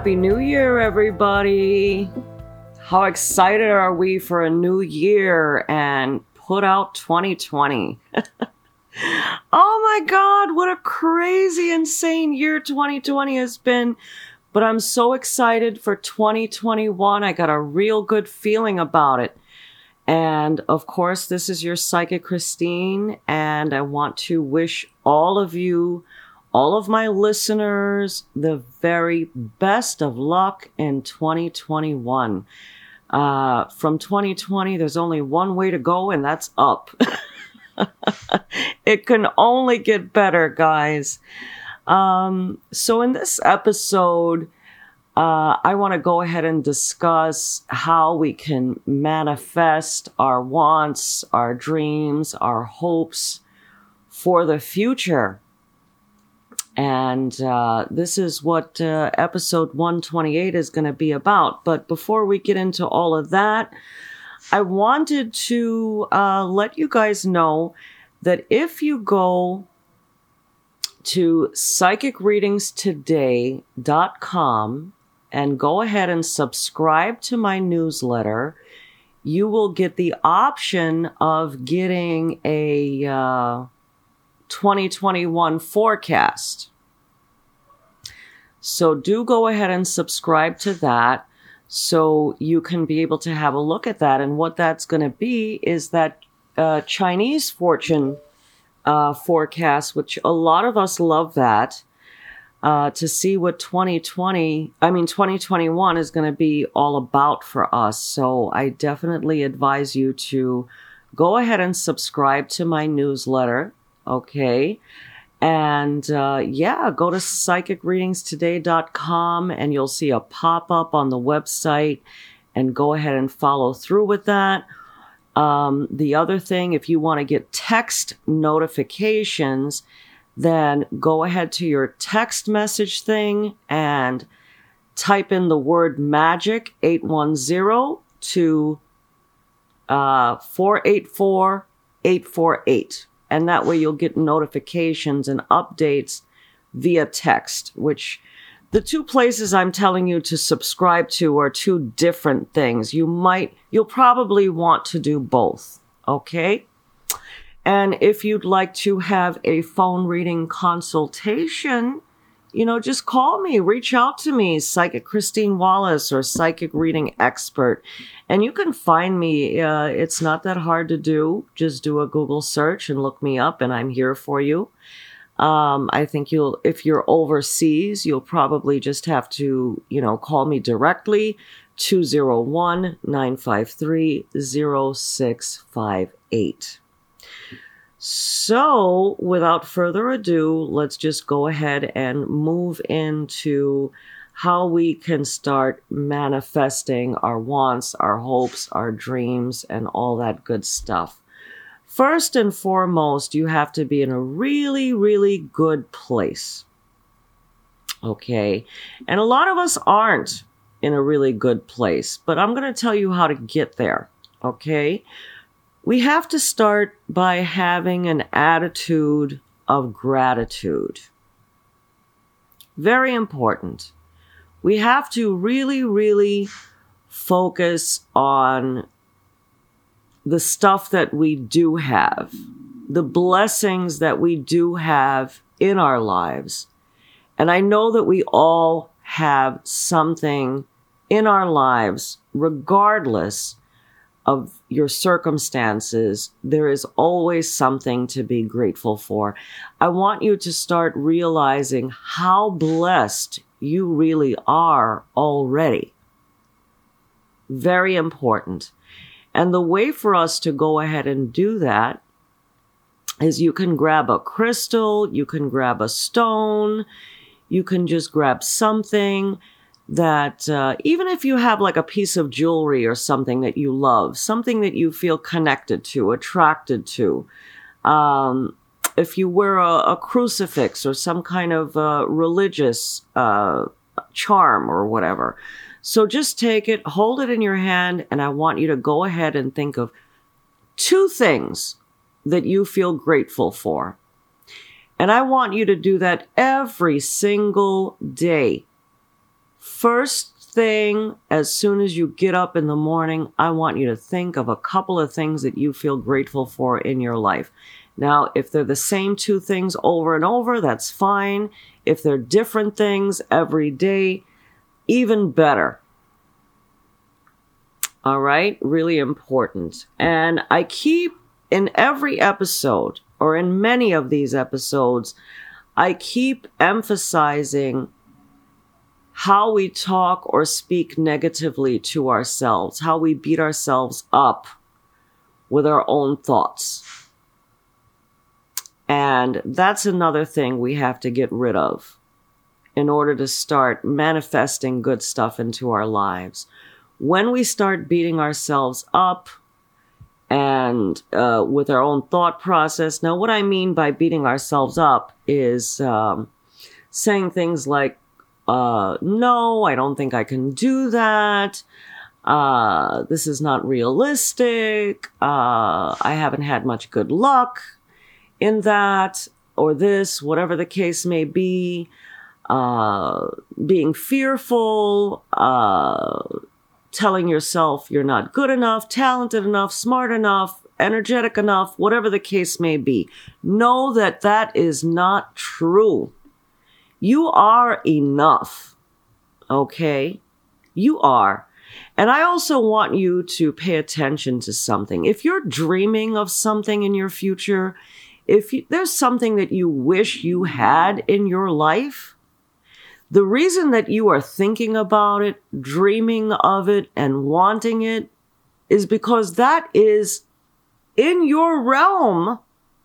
Happy New Year, everybody! How excited are we for a new year and put out 2020? oh my god, what a crazy, insane year 2020 has been. But I'm so excited for 2021. I got a real good feeling about it. And of course, this is your psychic Christine, and I want to wish all of you all of my listeners the very best of luck in 2021. Uh, from 2020, there's only one way to go, and that's up. it can only get better, guys. Um, so, in this episode, uh, I want to go ahead and discuss how we can manifest our wants, our dreams, our hopes for the future. And uh, this is what uh, episode 128 is going to be about. But before we get into all of that, I wanted to uh, let you guys know that if you go to psychicreadingstoday.com and go ahead and subscribe to my newsletter, you will get the option of getting a uh, 2021 forecast. So do go ahead and subscribe to that so you can be able to have a look at that. And what that's going to be is that uh, Chinese fortune uh, forecast, which a lot of us love that. Uh, to see what 2020, I mean, 2021 is going to be all about for us. So I definitely advise you to go ahead and subscribe to my newsletter. Okay. And uh, yeah, go to psychicreadingstoday.com and you'll see a pop up on the website and go ahead and follow through with that. Um, the other thing, if you want to get text notifications, then go ahead to your text message thing and type in the word magic 810 to uh, 484 848 and that way you'll get notifications and updates via text, which the two places I'm telling you to subscribe to are two different things. You might, you'll probably want to do both. Okay. And if you'd like to have a phone reading consultation, you know, just call me, reach out to me, Psychic Christine Wallace or Psychic Reading Expert. And you can find me. Uh, it's not that hard to do. Just do a Google search and look me up, and I'm here for you. Um, I think you'll, if you're overseas, you'll probably just have to, you know, call me directly, 201 953 0658. So, without further ado, let's just go ahead and move into how we can start manifesting our wants, our hopes, our dreams, and all that good stuff. First and foremost, you have to be in a really, really good place. Okay. And a lot of us aren't in a really good place, but I'm going to tell you how to get there. Okay we have to start by having an attitude of gratitude. Very important. We have to really, really focus on the stuff that we do have, the blessings that we do have in our lives. And I know that we all have something in our lives, regardless of your circumstances, there is always something to be grateful for. I want you to start realizing how blessed you really are already. Very important. And the way for us to go ahead and do that is you can grab a crystal, you can grab a stone, you can just grab something that uh, even if you have like a piece of jewelry or something that you love, something that you feel connected to, attracted to, um, if you wear a, a, crucifix or some kind of uh, religious uh, charm or whatever. So just take it, hold it in your hand, and I want you to go ahead and think of two things that you feel grateful for. And I want you to do that every single day First thing, as soon as you get up in the morning, I want you to think of a couple of things that you feel grateful for in your life. Now, if they're the same two things over and over, that's fine. If they're different things every day, even better. All right, really important. And I keep in every episode, or in many of these episodes, I keep emphasizing how we talk or speak negatively to ourselves, how we beat ourselves up with our own thoughts. And that's another thing we have to get rid of in order to start manifesting good stuff into our lives. When we start beating ourselves up and uh, with our own thought process, now what I mean by beating ourselves up is um, saying things like, uh, no, I don't think I can do that. Uh, this is not realistic. Uh, I haven't had much good luck in that or this, whatever the case may be. Uh, being fearful, uh, telling yourself you're not good enough, talented enough, smart enough, energetic enough, whatever the case may be. Know that that is not true. You are enough. Okay? You are. And I also want you to pay attention to something. If you're dreaming of something in your future, if you, there's something that you wish you had in your life, the reason that you are thinking about it, dreaming of it, and wanting it is because that is in your realm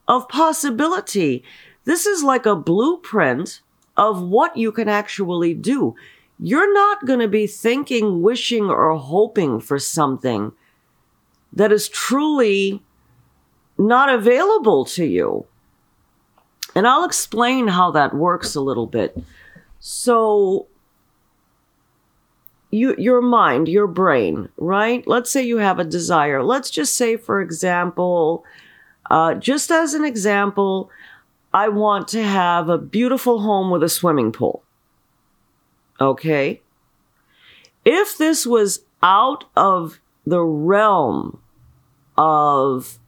of possibility. This is like a blueprint of what you can actually do. You're not going to be thinking, wishing, or hoping for something that is truly not available to you. And I'll explain how that works a little bit. So, you, your mind, your brain, right? Let's say you have a desire. Let's just say, for example, uh, just as an example, I want to have a beautiful home with a swimming pool. Okay. If this was out of the realm of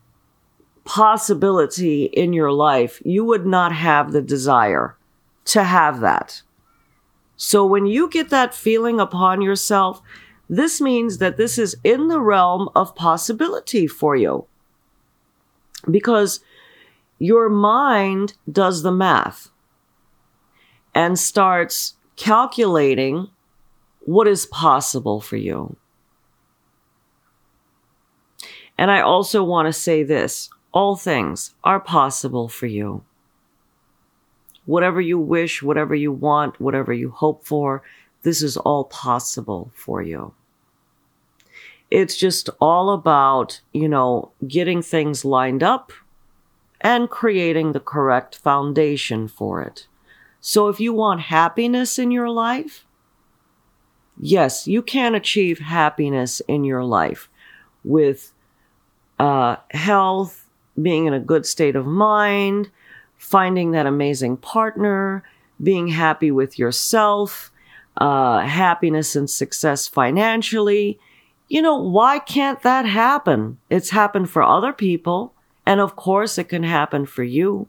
possibility in your life, you would not have the desire to have that. So when you get that feeling upon yourself, this means that this is in the realm of possibility for you. Because your mind does the math and starts calculating what is possible for you. And I also want to say this all things are possible for you. Whatever you wish, whatever you want, whatever you hope for, this is all possible for you. It's just all about, you know, getting things lined up and creating the correct foundation for it. So if you want happiness in your life, yes, you can achieve happiness in your life with uh, health, being in a good state of mind, finding that amazing partner, being happy with yourself, uh, happiness and success financially. You know, why can't that happen? It's happened for other people. And of course, it can happen for you.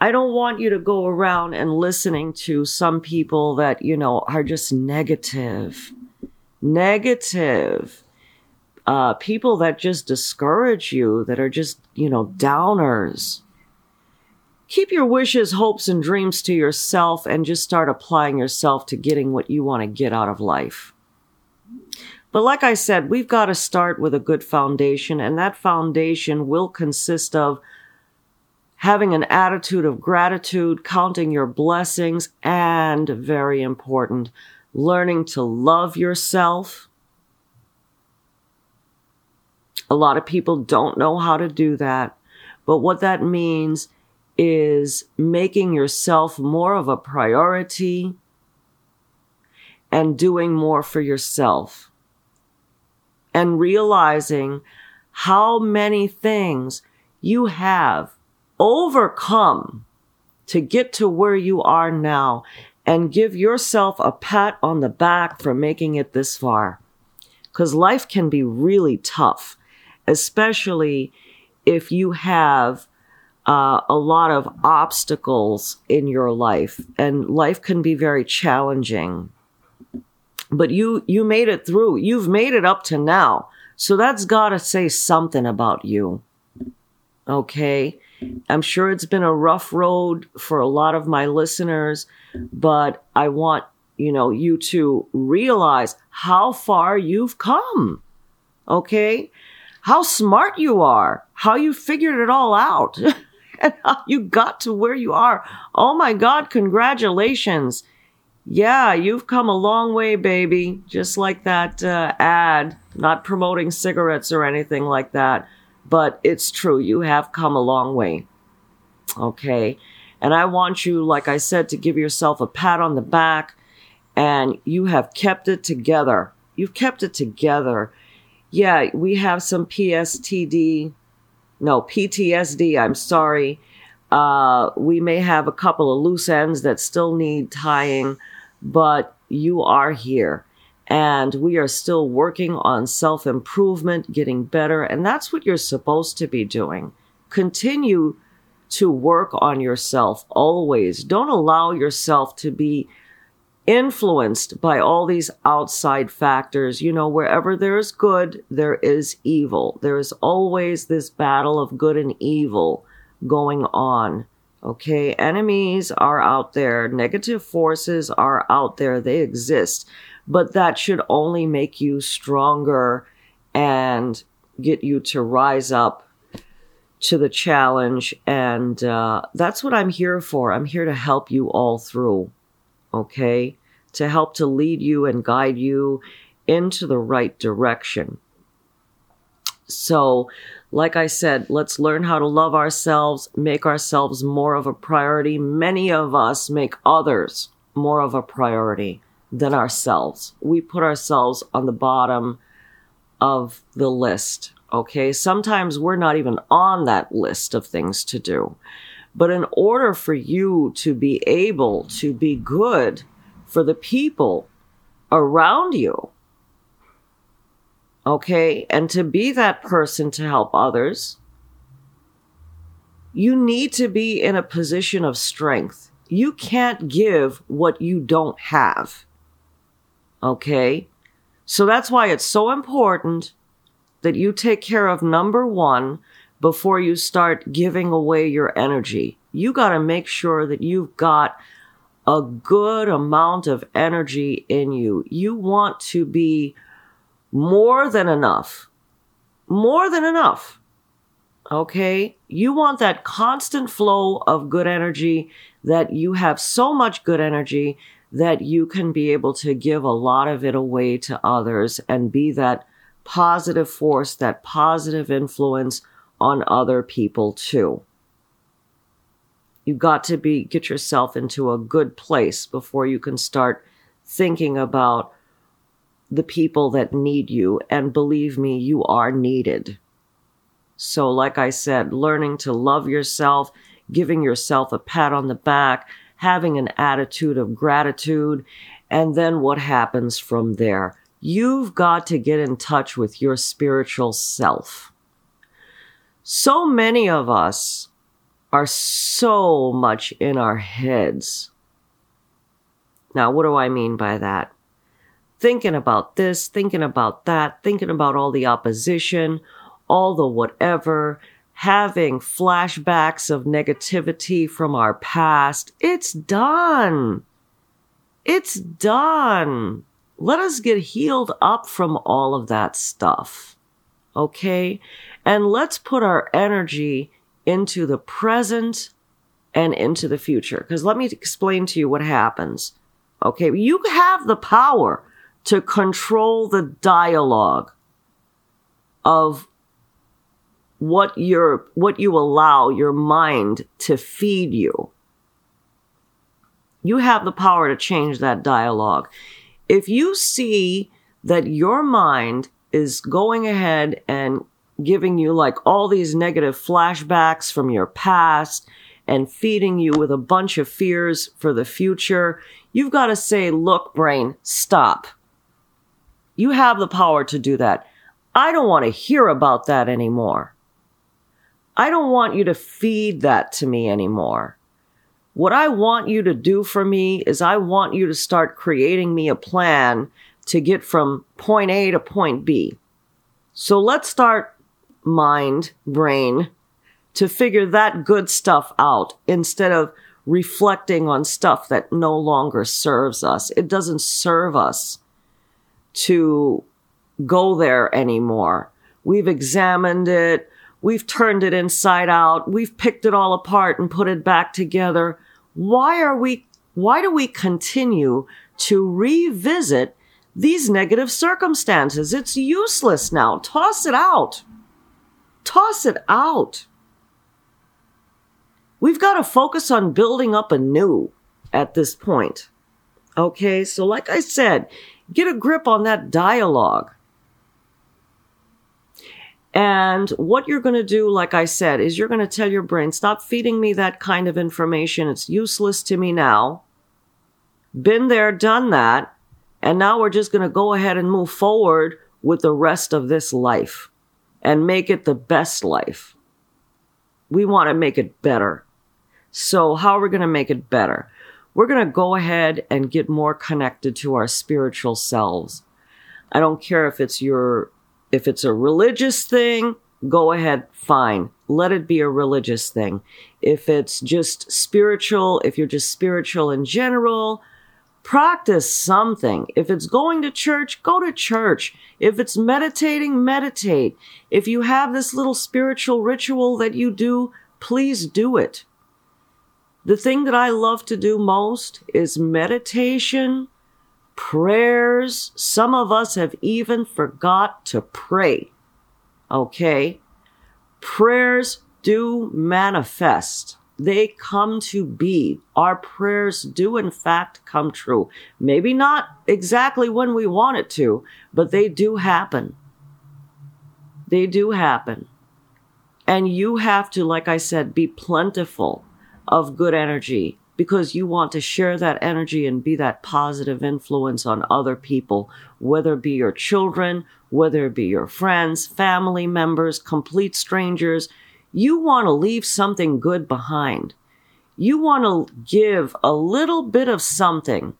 I don't want you to go around and listening to some people that, you know, are just negative. Negative. Uh, people that just discourage you, that are just, you know, downers. Keep your wishes, hopes, and dreams to yourself and just start applying yourself to getting what you want to get out of life. But like I said, we've got to start with a good foundation, and that foundation will consist of having an attitude of gratitude, counting your blessings, and very important, learning to love yourself. A lot of people don't know how to do that, but what that means is making yourself more of a priority and doing more for yourself and realizing how many things you have overcome to get to where you are now and give yourself a pat on the back for making it this far. Because life can be really tough, especially if you have uh, a lot of obstacles in your life, and life can be very challenging. But you you made it through. You've made it up to now, so that's got to say something about you. Okay, I'm sure it's been a rough road for a lot of my listeners, but I want you know you to realize how far you've come. Okay, how smart you are, how you figured it all out. and how you got to where you are. Oh my God, congratulations. Yeah, you've come a long way, baby. Just like that uh, ad, not promoting cigarettes or anything like that. But it's true, you have come a long way. Okay. And I want you, like I said, to give yourself a pat on the back and you have kept it together. You've kept it together. Yeah, we have some PSTD no, PTSD, I'm sorry. Uh, we may have a couple of loose ends that still need tying, but you are here. And we are still working on self improvement, getting better. And that's what you're supposed to be doing. Continue to work on yourself always. Don't allow yourself to be influenced by all these outside factors. You know, wherever there is good, there is evil. There is always this battle of good and evil going on. Okay, enemies are out there, negative forces are out there, they exist, but that should only make you stronger and get you to rise up to the challenge. And uh, that's what I'm here for. I'm here to help you all through okay, to help to lead you and guide you into the right direction. So, like I said, let's learn how to love ourselves, make ourselves more of a priority. Many of us make others more of a priority than ourselves. We put ourselves on the bottom of the list. Okay. Sometimes we're not even on that list of things to do. But in order for you to be able to be good for the people around you, okay, and to be that person to help others, you need to be in a position of strength. You can't give what you don't have. Okay? So that's why it's so important that you take care of number one, before you start giving away your energy. You got to make sure that you've got a good amount of energy in you. You want to be more than enough. More than enough. Okay? You want that constant flow of good energy that you have so much good energy that you can be able to give a lot of it away to others and be that positive force, that positive influence on other people too. You got to be get yourself into a good place before you can start thinking about the people that need you and believe me you are needed. So like I said, learning to love yourself, giving yourself a pat on the back, having an attitude of gratitude, and then what happens from there? You've got to get in touch with your spiritual self. So many of us are so much in our heads. Now, what do I mean by that? Thinking about this, thinking about that, thinking about all the opposition, all the whatever, having flashbacks of negativity from our past. It's done. It's done. Let us get healed up from all of that stuff. Okay? And let's put our energy into the present and into the future. Because let me explain to you what happens. Okay, you have the power to control the dialogue of what your what you allow your mind to feed you. You have the power to change that dialogue. If you see that your mind is going ahead and giving you like all these negative flashbacks from your past and feeding you with a bunch of fears for the future, you've got to say, look, brain, stop. You have the power to do that. I don't want to hear about that anymore. I don't want you to feed that to me anymore. What I want you to do for me is I want you to start creating me a plan to get from point A to point B. So let's start mind, brain, to figure that good stuff out instead of reflecting on stuff that no longer serves us. It doesn't serve us to go there anymore. We've examined it. We've turned it inside out. We've picked it all apart and put it back together. Why are we, why do we continue to revisit these negative circumstances? It's useless now. Toss it out. Toss it out. We've got to focus on building up anew at this point. Okay. So like I said, get a grip on that dialogue. And what you're going to do, like I said, is you're going to tell your brain, stop feeding me that kind of information. It's useless to me now. Been there, done that. And now we're just going to go ahead and move forward with the rest of this life and make it the best life. We want to make it better. So how are we going to make it better? We're going to go ahead and get more connected to our spiritual selves. I don't care if it's your if it's a religious thing, go ahead, fine. Let it be a religious thing. If it's just spiritual, if you're just spiritual in general, practice something. If it's going to church, go to church. If it's meditating, meditate. If you have this little spiritual ritual that you do, please do it. The thing that I love to do most is meditation prayers. Some of us have even forgot to pray. Okay. Prayers do manifest. They come to be. Our prayers do in fact come true. Maybe not exactly when we want it to, but they do happen. They do happen. And you have to, like I said, be plentiful of good energy because you want to share that energy and be that positive influence on other people, whether it be your children, whether it be your friends, family members, complete strangers. You want to leave something good behind. You want to give a little bit of something.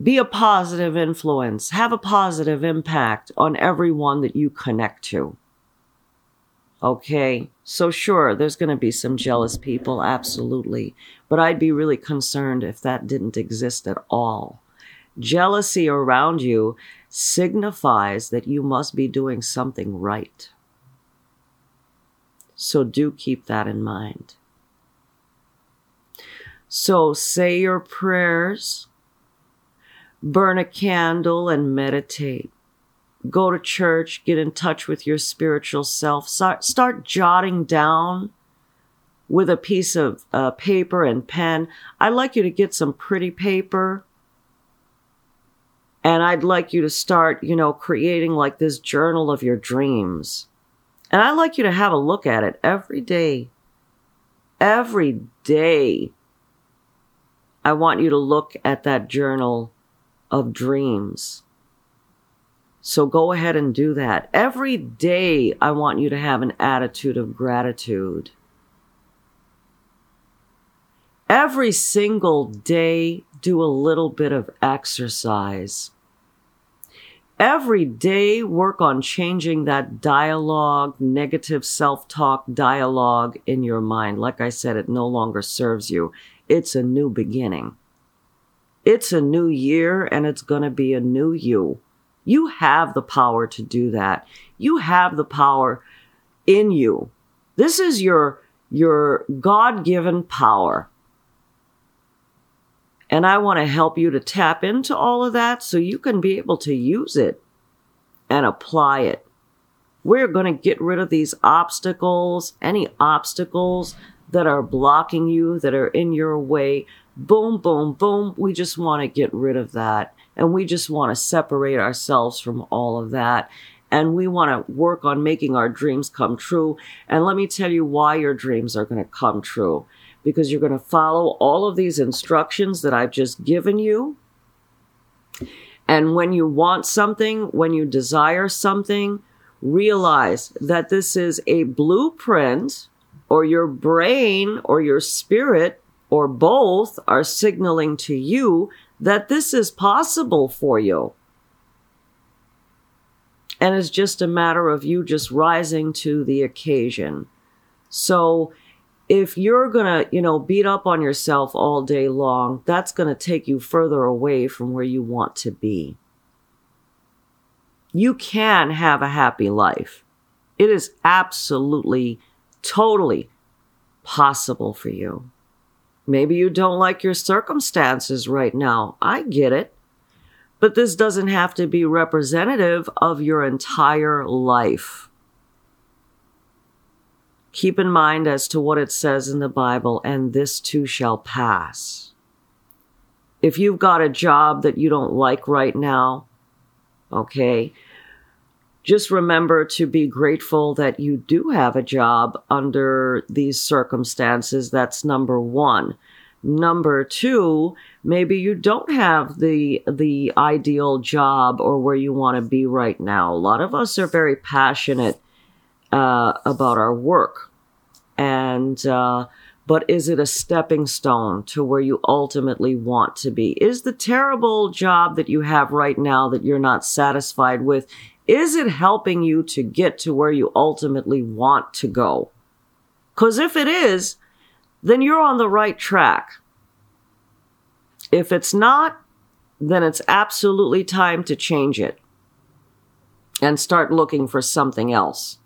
Be a positive influence. Have a positive impact on everyone that you connect to. Okay. So sure, there's going to be some jealous people. Absolutely. But I'd be really concerned if that didn't exist at all. Jealousy around you signifies that you must be doing something right. So do keep that in mind. So say your prayers, burn a candle and meditate go to church, get in touch with your spiritual self, start, start jotting down with a piece of uh, paper and pen. I'd like you to get some pretty paper. And I'd like you to start, you know, creating like this journal of your dreams. And I'd like you to have a look at it every day. Every day. I want you to look at that journal of dreams. So go ahead and do that. Every day, I want you to have an attitude of gratitude. Every single day, do a little bit of exercise. Every day, work on changing that dialogue, negative self talk dialogue in your mind. Like I said, it no longer serves you. It's a new beginning. It's a new year and it's going to be a new you. You have the power to do that. You have the power in you. This is your, your God given power. And I want to help you to tap into all of that so you can be able to use it and apply it. We're going to get rid of these obstacles, any obstacles that are blocking you, that are in your way. Boom, boom, boom. We just want to get rid of that. And we just want to separate ourselves from all of that and we want to work on making our dreams come true. And let me tell you why your dreams are going to come true. Because you're going to follow all of these instructions that I've just given you. And when you want something, when you desire something, realize that this is a blueprint or your brain or your spirit or both are signaling to you that this is possible for you. And it's just a matter of you just rising to the occasion. So if you're going to, you know, beat up on yourself all day long, that's going to take you further away from where you want to be. You can have a happy life. It is absolutely, totally possible for you. Maybe you don't like your circumstances right now. I get it. But this doesn't have to be representative of your entire life. Keep in mind as to what it says in the Bible, and this too shall pass. If you've got a job that you don't like right now, okay, just remember to be grateful that you do have a job under these circumstances. That's number one. Number two, maybe you don't have the the ideal job or where you want to be right now. A lot of us are very passionate uh, about our work, and uh, but is it a stepping stone to where you ultimately want to be? Is the terrible job that you have right now that you're not satisfied with? Is it helping you to get to where you ultimately want to go? Because if it is, then you're on the right track. If it's not, then it's absolutely time to change it and start looking for something else.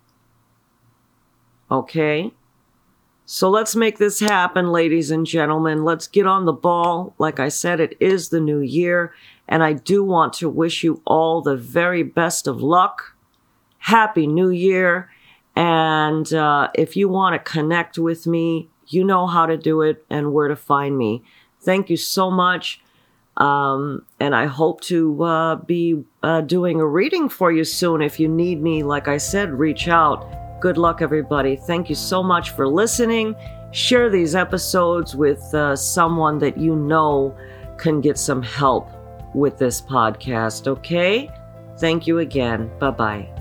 Okay? So let's make this happen, ladies and gentlemen. Let's get on the ball. Like I said, it is the new year, and I do want to wish you all the very best of luck. Happy New Year. And uh, if you want to connect with me, you know how to do it and where to find me. Thank you so much. Um, and I hope to uh, be uh, doing a reading for you soon. If you need me, like I said, reach out. Good luck, everybody. Thank you so much for listening. Share these episodes with uh, someone that you know can get some help with this podcast, okay? Thank you again. Bye bye.